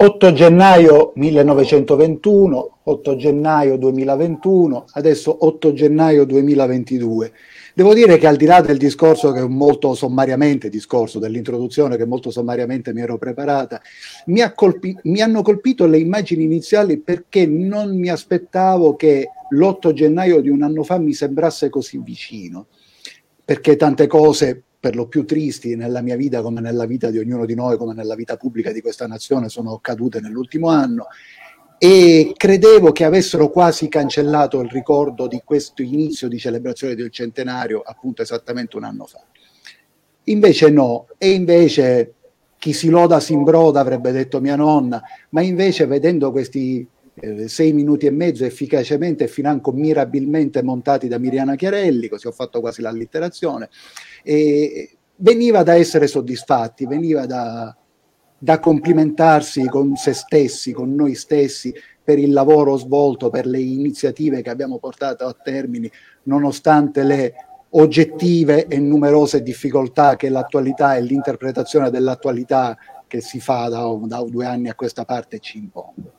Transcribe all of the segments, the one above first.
8 gennaio 1921, 8 gennaio 2021, adesso 8 gennaio 2022. Devo dire che al di là del discorso che molto sommariamente, discorso dell'introduzione che molto sommariamente mi ero preparata, mi, colpi- mi hanno colpito le immagini iniziali perché non mi aspettavo che l'8 gennaio di un anno fa mi sembrasse così vicino, perché tante cose per lo più tristi nella mia vita come nella vita di ognuno di noi, come nella vita pubblica di questa nazione, sono accadute nell'ultimo anno e credevo che avessero quasi cancellato il ricordo di questo inizio di celebrazione del centenario appunto esattamente un anno fa. Invece no, e invece chi si loda si imbroda, avrebbe detto mia nonna, ma invece vedendo questi eh, sei minuti e mezzo efficacemente e financo mirabilmente montati da Miriana Chiarelli, così ho fatto quasi l'allitterazione, e veniva da essere soddisfatti, veniva da, da complimentarsi con se stessi, con noi stessi, per il lavoro svolto, per le iniziative che abbiamo portato a termine, nonostante le oggettive e numerose difficoltà che l'attualità e l'interpretazione dell'attualità che si fa da, da due anni a questa parte ci impongono.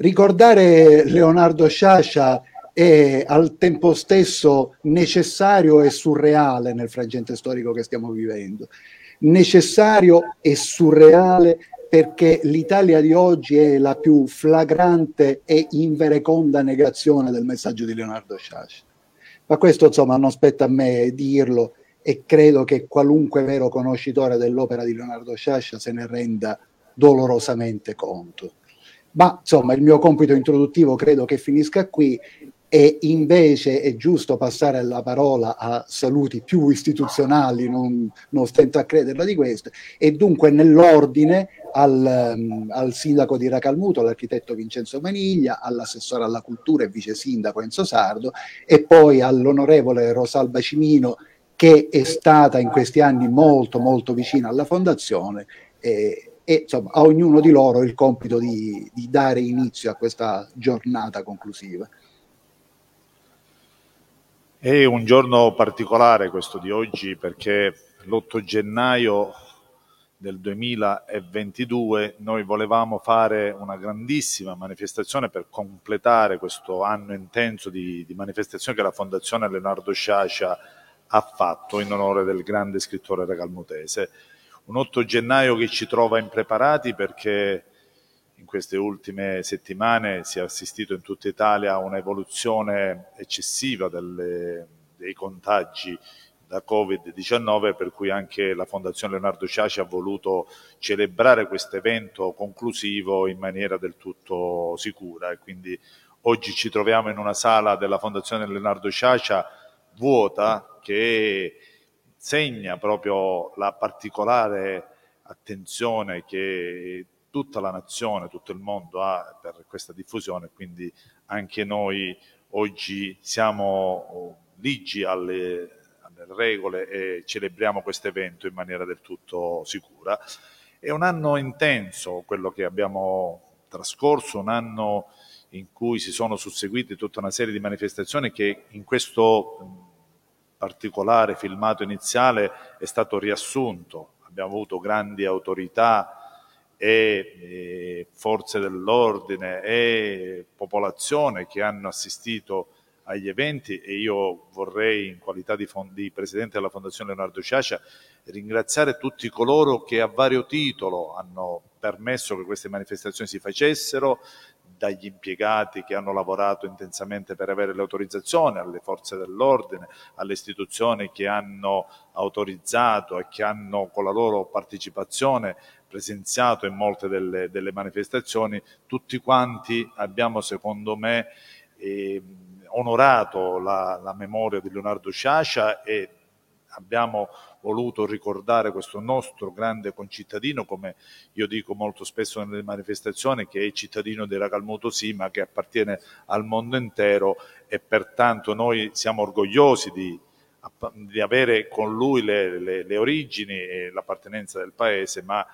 Ricordare Leonardo Sciascia è al tempo stesso necessario e surreale nel frangente storico che stiamo vivendo. Necessario e surreale perché l'Italia di oggi è la più flagrante e invereconda negazione del messaggio di Leonardo Sciascia. Ma questo insomma non spetta a me dirlo e credo che qualunque vero conoscitore dell'opera di Leonardo Sciascia se ne renda dolorosamente conto. Ma insomma il mio compito introduttivo credo che finisca qui e invece è giusto passare la parola a saluti più istituzionali, non, non stento a crederla di questo, e dunque nell'ordine al, um, al sindaco di Racalmuto, l'architetto Vincenzo Maniglia, all'assessore alla cultura e vice sindaco Enzo Sardo e poi all'onorevole Rosalba Cimino che è stata in questi anni molto molto vicina alla fondazione e, e insomma, a ognuno di loro il compito di, di dare inizio a questa giornata conclusiva. È un giorno particolare questo di oggi perché l'8 gennaio del 2022 noi volevamo fare una grandissima manifestazione per completare questo anno intenso di, di manifestazione che la Fondazione Leonardo Sciascia ha fatto in onore del grande scrittore regalmutese un 8 gennaio che ci trova impreparati perché in queste ultime settimane si è assistito in tutta Italia a un'evoluzione eccessiva delle, dei contagi da Covid-19, per cui anche la Fondazione Leonardo Ciaci ha voluto celebrare questo evento conclusivo in maniera del tutto sicura. E quindi oggi ci troviamo in una sala della Fondazione Leonardo Ciacia vuota che segna proprio la particolare attenzione che tutta la nazione, tutto il mondo ha per questa diffusione, quindi anche noi oggi siamo ligi alle, alle regole e celebriamo questo evento in maniera del tutto sicura. È un anno intenso quello che abbiamo trascorso, un anno in cui si sono susseguite tutta una serie di manifestazioni che in questo particolare filmato iniziale è stato riassunto. Abbiamo avuto grandi autorità e, e forze dell'ordine e popolazione che hanno assistito agli eventi e io vorrei in qualità di, di Presidente della Fondazione Leonardo Ciacia ringraziare tutti coloro che a vario titolo hanno permesso che queste manifestazioni si facessero, dagli impiegati che hanno lavorato intensamente per avere l'autorizzazione, alle forze dell'ordine, alle istituzioni che hanno autorizzato e che hanno con la loro partecipazione presenziato in molte delle, delle manifestazioni, tutti quanti abbiamo secondo me eh, onorato la, la memoria di Leonardo Sciascia e abbiamo voluto ricordare questo nostro grande concittadino, come io dico molto spesso nelle manifestazioni, che è cittadino di Racalmuto sì, ma che appartiene al mondo intero e pertanto noi siamo orgogliosi di, di avere con lui le, le, le, origini e l'appartenenza del paese, ma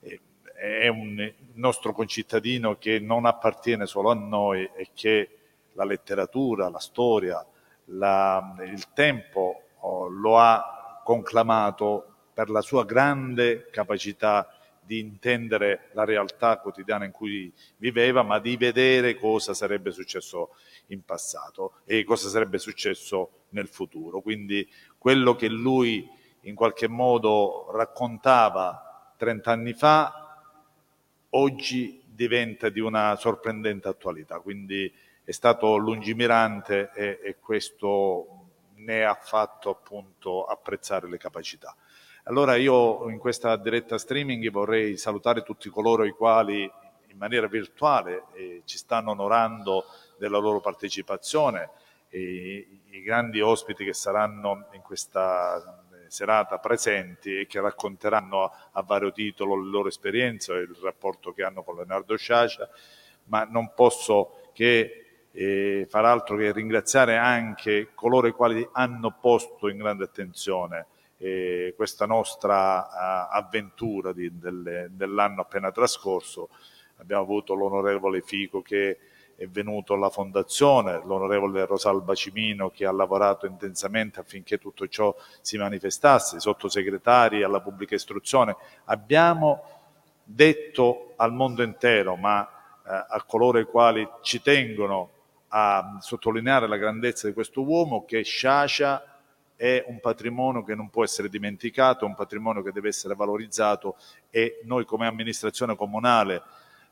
eh, è un nostro concittadino che non appartiene solo a noi e che la letteratura, la storia, la, il tempo lo ha conclamato per la sua grande capacità di intendere la realtà quotidiana in cui viveva, ma di vedere cosa sarebbe successo in passato e cosa sarebbe successo nel futuro. Quindi quello che lui in qualche modo raccontava 30 anni fa, oggi diventa di una sorprendente attualità. Quindi è stato lungimirante e, e questo ne ha fatto appunto apprezzare le capacità. Allora io in questa diretta streaming vorrei salutare tutti coloro i quali in maniera virtuale eh, ci stanno onorando della loro partecipazione, e i grandi ospiti che saranno in questa eh, serata presenti e che racconteranno a, a vario titolo le loro esperienze e il rapporto che hanno con Leonardo Sciascia, ma non posso che eh, far altro che ringraziare anche coloro i quali hanno posto in grande attenzione eh, questa nostra uh, avventura di, delle, dell'anno appena trascorso. Abbiamo avuto l'onorevole Fico che è venuto alla Fondazione, l'onorevole Rosalba Cimino che ha lavorato intensamente affinché tutto ciò si manifestasse, i sottosegretari alla pubblica istruzione. Abbiamo detto al mondo intero, ma eh, a coloro i quali ci tengono a sottolineare la grandezza di questo uomo, che Sciascia è un patrimonio che non può essere dimenticato, è un patrimonio che deve essere valorizzato e noi come amministrazione comunale,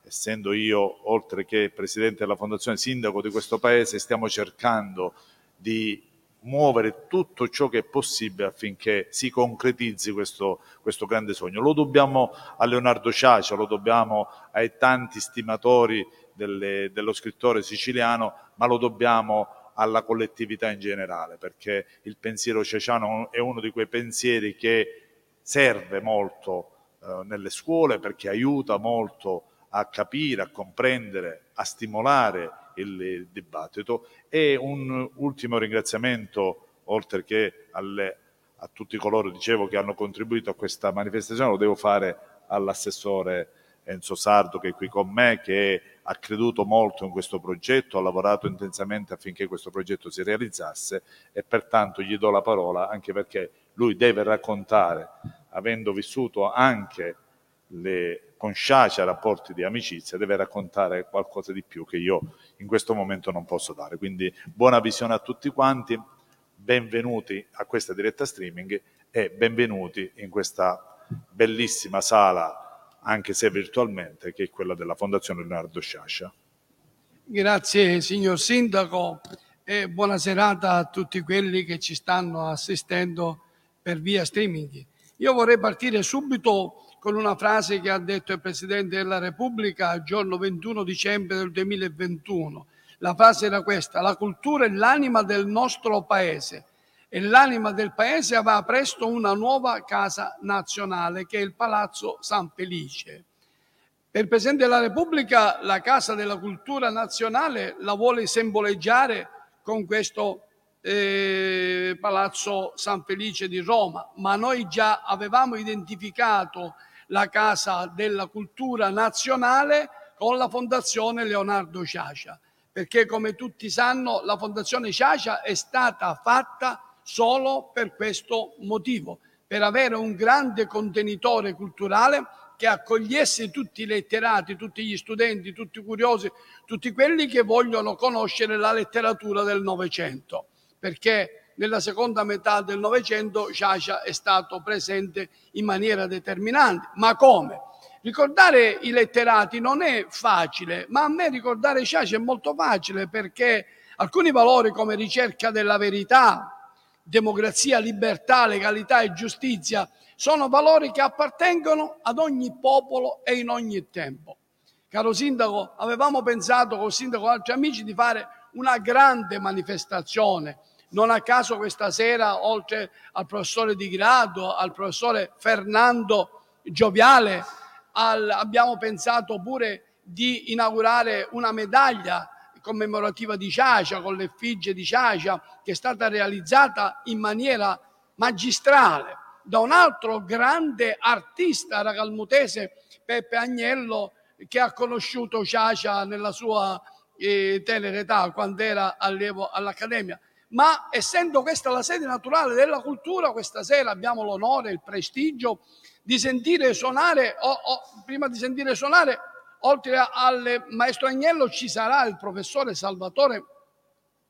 essendo io oltre che presidente della fondazione sindaco di questo paese, stiamo cercando di muovere tutto ciò che è possibile affinché si concretizzi questo, questo grande sogno. Lo dobbiamo a Leonardo Ciacia, lo dobbiamo ai tanti stimatori delle, dello scrittore siciliano, ma lo dobbiamo alla collettività in generale, perché il pensiero ceciano è uno di quei pensieri che serve molto eh, nelle scuole, perché aiuta molto a capire, a comprendere, a stimolare il dibattito. E un ultimo ringraziamento, oltre che alle, a tutti coloro dicevo, che hanno contribuito a questa manifestazione, lo devo fare all'assessore Enzo Sardo che è qui con me, che ha creduto molto in questo progetto, ha lavorato intensamente affinché questo progetto si realizzasse e pertanto gli do la parola anche perché lui deve raccontare, avendo vissuto anche le, con Sciacia rapporti di amicizia, deve raccontare qualcosa di più che io in questo momento non posso dare. Quindi buona visione a tutti quanti, benvenuti a questa diretta streaming e benvenuti in questa bellissima sala anche se virtualmente, che è quella della Fondazione Leonardo Sciascia. Grazie signor Sindaco e buona serata a tutti quelli che ci stanno assistendo per via streaming. Io vorrei partire subito con una frase che ha detto il Presidente della Repubblica il giorno 21 dicembre del 2021. La frase era questa, la cultura è l'anima del nostro Paese e l'anima del paese avrà presto una nuova casa nazionale che è il Palazzo San Felice. Per il Presidente della Repubblica la Casa della Cultura Nazionale la vuole simboleggiare con questo eh, Palazzo San Felice di Roma, ma noi già avevamo identificato la Casa della Cultura Nazionale con la Fondazione Leonardo Ciacia, perché come tutti sanno la Fondazione Ciacia è stata fatta solo per questo motivo, per avere un grande contenitore culturale che accogliesse tutti i letterati, tutti gli studenti, tutti i curiosi, tutti quelli che vogliono conoscere la letteratura del Novecento, perché nella seconda metà del Novecento Sciascia è stato presente in maniera determinante. Ma come? Ricordare i letterati non è facile, ma a me ricordare Sciascia è molto facile perché alcuni valori come ricerca della verità, democrazia, libertà, legalità e giustizia sono valori che appartengono ad ogni popolo e in ogni tempo. Caro sindaco, avevamo pensato col sindaco e altri amici di fare una grande manifestazione. Non a caso questa sera, oltre al professore Di Grado, al professore Fernando Gioviale, al, abbiamo pensato pure di inaugurare una medaglia commemorativa di Ciacia, con l'effigie di Ciacia, che è stata realizzata in maniera magistrale da un altro grande artista racalmutese, Peppe Agnello, che ha conosciuto Ciacia nella sua eh, tenera età, quando era allievo all'Accademia. Ma essendo questa la sede naturale della cultura, questa sera abbiamo l'onore, il prestigio di sentire suonare, o, o, prima di sentire suonare, oltre al maestro Agnello ci sarà il professore Salvatore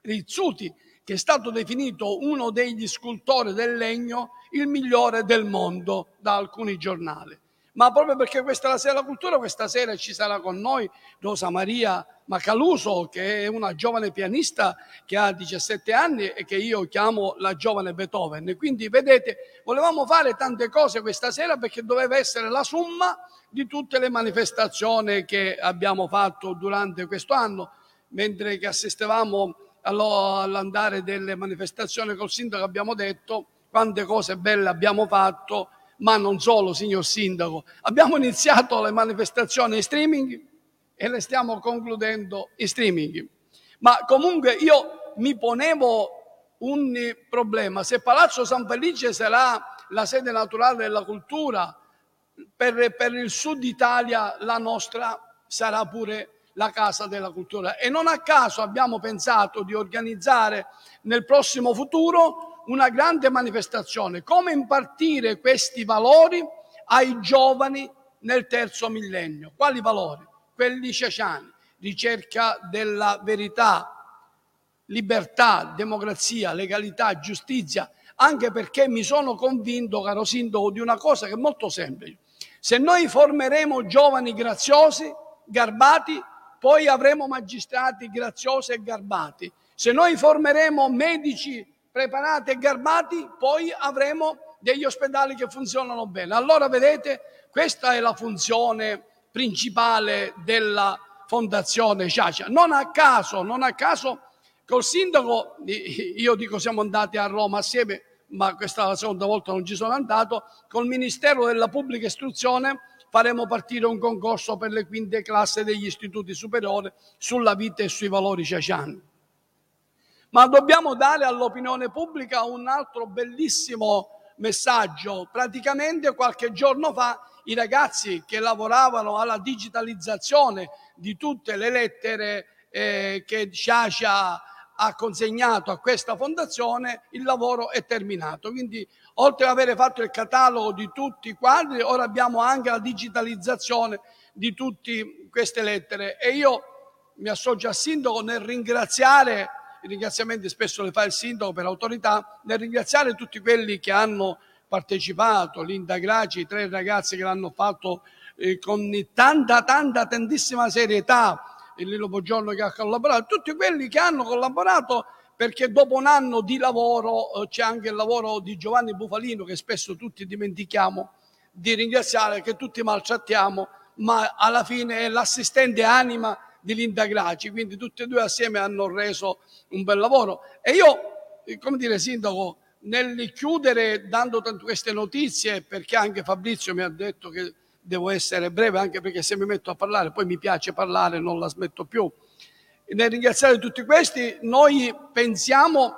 Rizzuti, che è stato definito uno degli scultori del legno il migliore del mondo da alcuni giornali. Ma proprio perché questa è la sera della cultura, questa sera ci sarà con noi Rosa Maria Macaluso, che è una giovane pianista che ha 17 anni e che io chiamo la giovane Beethoven. Quindi vedete, volevamo fare tante cose questa sera perché doveva essere la somma di tutte le manifestazioni che abbiamo fatto durante questo anno, mentre che assistevamo all'andare delle manifestazioni col sindaco abbiamo detto quante cose belle abbiamo fatto, ma non solo, signor sindaco. Abbiamo iniziato le manifestazioni in streaming e le stiamo concludendo in streaming. Ma comunque io mi ponevo un problema. Se Palazzo San Felice sarà la sede naturale della cultura, per, per il sud Italia la nostra sarà pure la Casa della Cultura. E non a caso abbiamo pensato di organizzare nel prossimo futuro una grande manifestazione, come impartire questi valori ai giovani nel terzo millennio. Quali valori? Quelli ceciani, ricerca della verità, libertà, democrazia, legalità, giustizia, anche perché mi sono convinto, caro sindaco, di una cosa che è molto semplice. Se noi formeremo giovani graziosi, garbati, poi avremo magistrati graziosi e garbati. Se noi formeremo medici preparati e garbati, poi avremo degli ospedali che funzionano bene. Allora vedete, questa è la funzione principale della Fondazione Ciacia. Non a caso, non a caso col sindaco, io dico siamo andati a Roma assieme, ma questa è la seconda volta non ci sono andato, col Ministero della Pubblica Istruzione faremo partire un concorso per le quinte classi degli istituti superiori sulla vita e sui valori ciaciani. Ma dobbiamo dare all'opinione pubblica un altro bellissimo messaggio. Praticamente qualche giorno fa i ragazzi che lavoravano alla digitalizzazione di tutte le lettere eh, che Ciacia ha consegnato a questa fondazione, il lavoro è terminato. Quindi oltre ad avere fatto il catalogo di tutti i quadri, ora abbiamo anche la digitalizzazione di tutte queste lettere. E io mi associo al sindaco nel ringraziare, i ringraziamenti spesso li fa il sindaco per autorità, nel ringraziare tutti quelli che hanno partecipato, Linda Graci, i tre ragazzi che l'hanno fatto eh, con tanta, tanta, tantissima serietà, il Lilo Buongiorno che ha collaborato, tutti quelli che hanno collaborato perché dopo un anno di lavoro eh, c'è anche il lavoro di Giovanni Bufalino che spesso tutti dimentichiamo di ringraziare, che tutti maltrattiamo, ma alla fine è l'assistente anima di Linda Graci, quindi tutti e due assieme hanno reso un bel lavoro. E io, eh, come dire, sindaco, nel chiudere dando queste notizie, perché anche Fabrizio mi ha detto che devo essere breve, anche perché se mi metto a parlare poi mi piace parlare, non la smetto più nel ringraziare tutti questi, noi pensiamo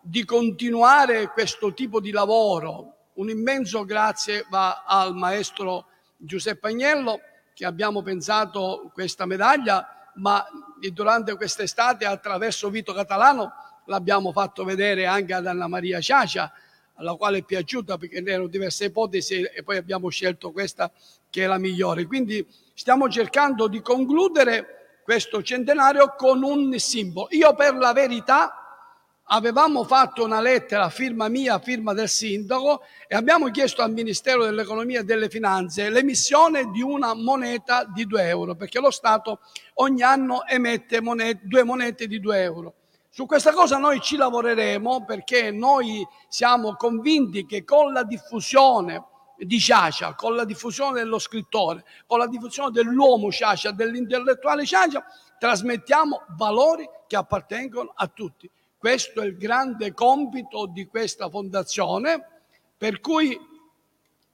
di continuare questo tipo di lavoro. Un immenso grazie va al maestro Giuseppe Agnello che abbiamo pensato questa medaglia, ma durante quest'estate attraverso Vito Catalano l'abbiamo fatto vedere anche ad Anna Maria Ciacia, alla quale è piaciuta perché erano diverse ipotesi e poi abbiamo scelto questa che è la migliore. Quindi stiamo cercando di concludere questo centenario con un simbolo. Io per la verità avevamo fatto una lettera, firma mia, firma del sindaco, e abbiamo chiesto al Ministero dell'Economia e delle Finanze l'emissione di una moneta di 2 euro, perché lo Stato ogni anno emette monete, due monete di 2 euro. Su questa cosa noi ci lavoreremo perché noi siamo convinti che con la diffusione di Ciacia, con la diffusione dello scrittore, con la diffusione dell'uomo Ciacia, dell'intellettuale Ciacia, trasmettiamo valori che appartengono a tutti. Questo è il grande compito di questa fondazione, per cui,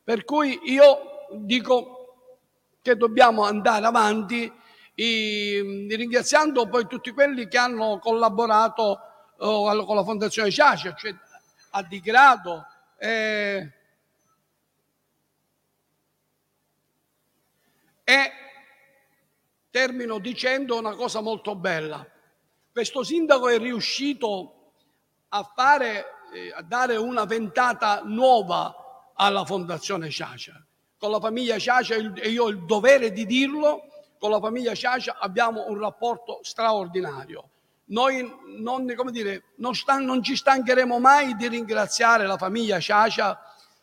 per cui io dico che dobbiamo andare avanti i, ringraziando poi tutti quelli che hanno collaborato oh, con la Fondazione Ciacia, cioè a Di Grado, eh, E termino dicendo una cosa molto bella. Questo sindaco è riuscito a, fare, eh, a dare una ventata nuova alla Fondazione Ciacia. Con la famiglia Ciacia, e io ho il dovere di dirlo, con la famiglia Ciacia abbiamo un rapporto straordinario. Noi non, dire, non, stan- non ci stancheremo mai di ringraziare la famiglia Ciacia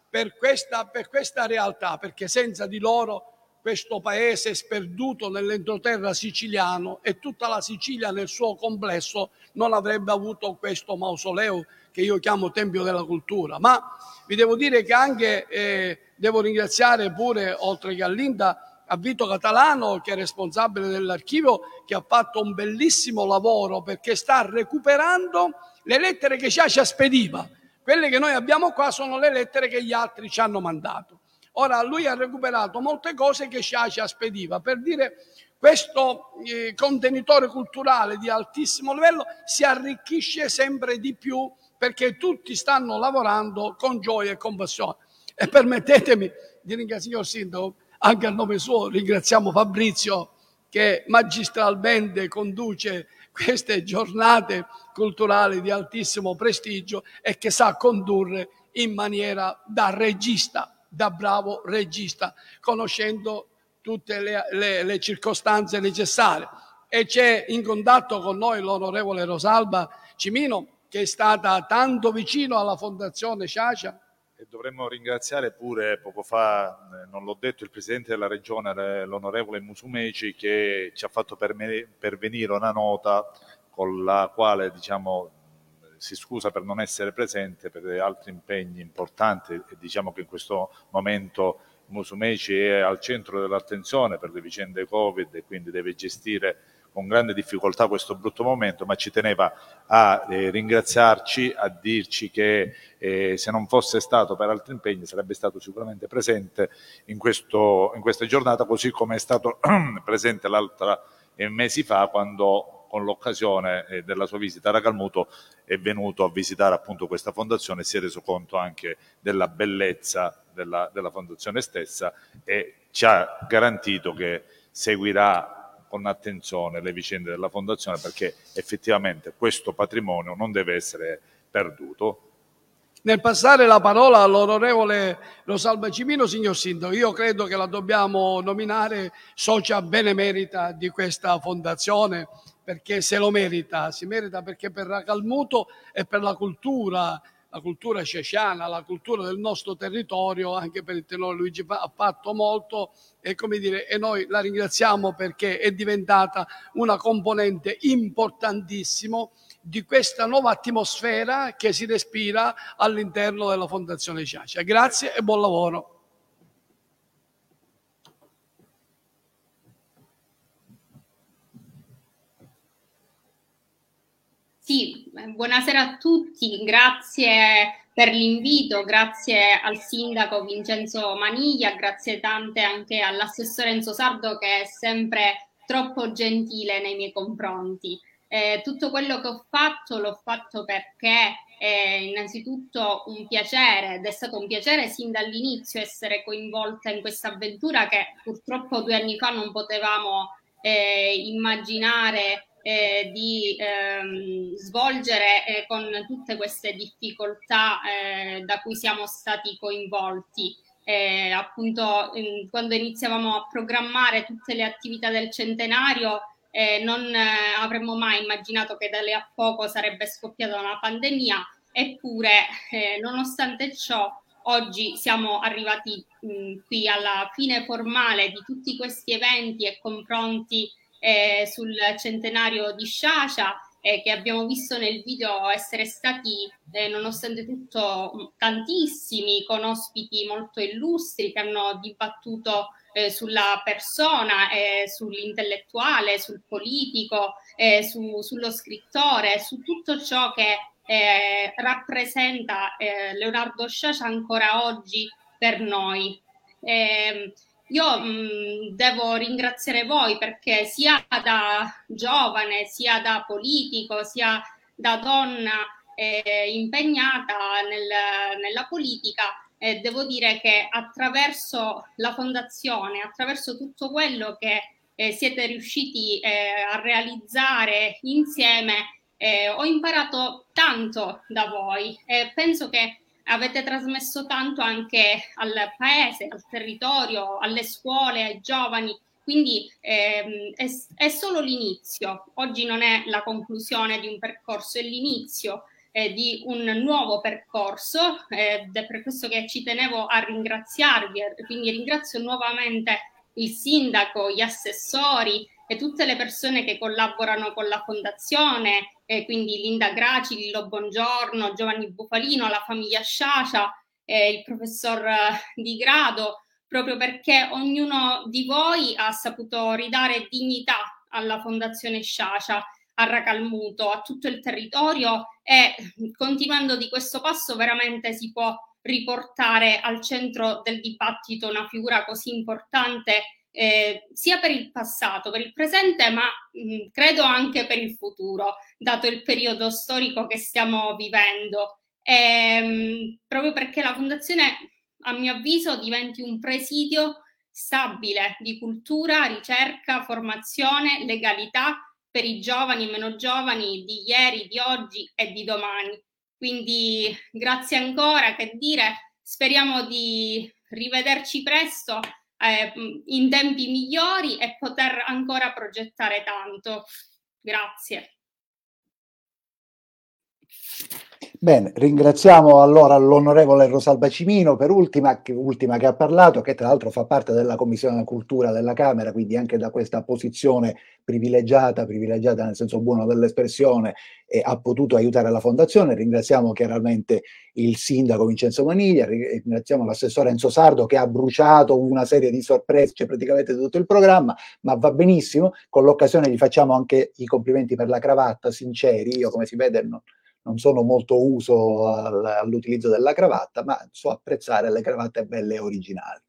per questa, per questa realtà, perché senza di loro questo paese sperduto nell'entroterra siciliano e tutta la Sicilia nel suo complesso non avrebbe avuto questo mausoleo che io chiamo Tempio della Cultura. Ma vi devo dire che anche eh, devo ringraziare pure, oltre che a Linda, a Vito Catalano, che è responsabile dell'archivio, che ha fatto un bellissimo lavoro perché sta recuperando le lettere che Ciacia spediva. Quelle che noi abbiamo qua sono le lettere che gli altri ci hanno mandato. Ora lui ha recuperato molte cose che Sciascia spediva. Per dire questo eh, contenitore culturale di altissimo livello si arricchisce sempre di più perché tutti stanno lavorando con gioia e con passione. E permettetemi di ringraziare, signor Sindaco, anche a nome suo ringraziamo Fabrizio che magistralmente conduce queste giornate culturali di altissimo prestigio e che sa condurre in maniera da regista da bravo regista, conoscendo tutte le, le, le circostanze necessarie. E c'è in contatto con noi l'onorevole Rosalba Cimino, che è stata tanto vicino alla Fondazione Ciacia. E dovremmo ringraziare pure, poco fa, eh, non l'ho detto, il Presidente della Regione, l'onorevole Musumeci, che ci ha fatto pervenire una nota con la quale diciamo, si scusa per non essere presente per altri impegni importanti diciamo che in questo momento Musumeci è al centro dell'attenzione per le vicende Covid e quindi deve gestire con grande difficoltà questo brutto momento, ma ci teneva a eh, ringraziarci, a dirci che eh, se non fosse stato per altri impegni sarebbe stato sicuramente presente in, questo, in questa giornata, così come è stato presente l'altra eh, mesi fa quando con l'occasione eh, della sua visita a Racalmuto è venuto a visitare appunto questa fondazione e si è reso conto anche della bellezza della, della fondazione stessa e ci ha garantito che seguirà con attenzione le vicende della fondazione perché effettivamente questo patrimonio non deve essere perduto. Nel passare la parola all'onorevole Rosalba Cimino, signor Sindaco, io credo che la dobbiamo nominare socia benemerita di questa fondazione perché se lo merita, si merita perché per Racalmuto e per la cultura, la cultura ceciana, la cultura del nostro territorio, anche per il tenore Luigi ha fatto molto e, come dire, e noi la ringraziamo perché è diventata una componente importantissima di questa nuova atmosfera che si respira all'interno della Fondazione Ciacia. Grazie e buon lavoro. Sì, buonasera a tutti, grazie per l'invito, grazie al sindaco Vincenzo Maniglia, grazie tante anche all'assessore Enzo Sardo che è sempre troppo gentile nei miei confronti. Eh, tutto quello che ho fatto l'ho fatto perché è innanzitutto un piacere ed è stato un piacere sin dall'inizio essere coinvolta in questa avventura che purtroppo due anni fa non potevamo eh, immaginare eh, di ehm, svolgere eh, con tutte queste difficoltà eh, da cui siamo stati coinvolti. Eh, appunto, quando iniziavamo a programmare tutte le attività del centenario, eh, non eh, avremmo mai immaginato che da lì a poco sarebbe scoppiata una pandemia, eppure, nonostante ciò, oggi siamo arrivati mh, qui alla fine formale di tutti questi eventi e confronti eh, sul centenario di Sciascia eh, che abbiamo visto nel video essere stati eh, nonostante tutto tantissimi con ospiti molto illustri che hanno dibattuto eh, sulla persona, eh, sull'intellettuale, sul politico, eh, su, sullo scrittore, su tutto ciò che eh, rappresenta Leonardo Sciascia ancora oggi per noi. Eh, io mh, devo ringraziare voi perché sia da giovane, sia da politico, sia da donna eh, impegnata nel, nella politica, eh, devo dire che attraverso la fondazione, attraverso tutto quello che eh, siete riusciti eh, a realizzare insieme, Eh, ho imparato tanto da voi e penso che avete trasmesso tanto anche al paese, al territorio, alle scuole, ai giovani. Quindi ehm, è, è, solo l'inizio. Oggi non è la conclusione di un percorso, è l'inizio eh, di un nuovo percorso eh, ed è per questo che ci tenevo a ringraziarvi. Quindi ringrazio nuovamente il sindaco, gli assessori e tutte le persone che collaborano con la fondazione, eh, quindi Linda Graci, Lillo Bongiorno, Giovanni Bufalino, la famiglia Sciacia, eh, il professor eh, Di Grado, proprio perché ognuno di voi ha saputo ridare dignità alla Fondazione Sciacia, a Racalmuto, a tutto il territorio e continuando di questo passo veramente si può riportare al centro del dibattito una figura così importante eh, sia per il passato, per il presente, ma mh, credo anche per il futuro, dato il periodo storico che stiamo vivendo. E, mh, proprio perché la Fondazione, a mio avviso, diventi un presidio stabile di cultura, ricerca, formazione, legalità per i giovani meno giovani di ieri, di oggi e di domani. Quindi grazie ancora, che dire, speriamo di rivederci presto eh, in tempi migliori e poter ancora progettare tanto. Grazie. Bene, ringraziamo allora l'onorevole Rosalba Cimino per ultima che, ultima che ha parlato, che tra l'altro fa parte della Commissione Cultura della Camera, quindi anche da questa posizione privilegiata, privilegiata nel senso buono dell'espressione, eh, ha potuto aiutare la Fondazione. Ringraziamo chiaramente il sindaco Vincenzo Maniglia, ringraziamo l'assessore Enzo Sardo che ha bruciato una serie di sorprese, cioè praticamente tutto il programma, ma va benissimo. Con l'occasione gli facciamo anche i complimenti per la cravatta, sinceri, io come si vede non non sono molto uso all'utilizzo della cravatta, ma so apprezzare le cravatte belle e originali.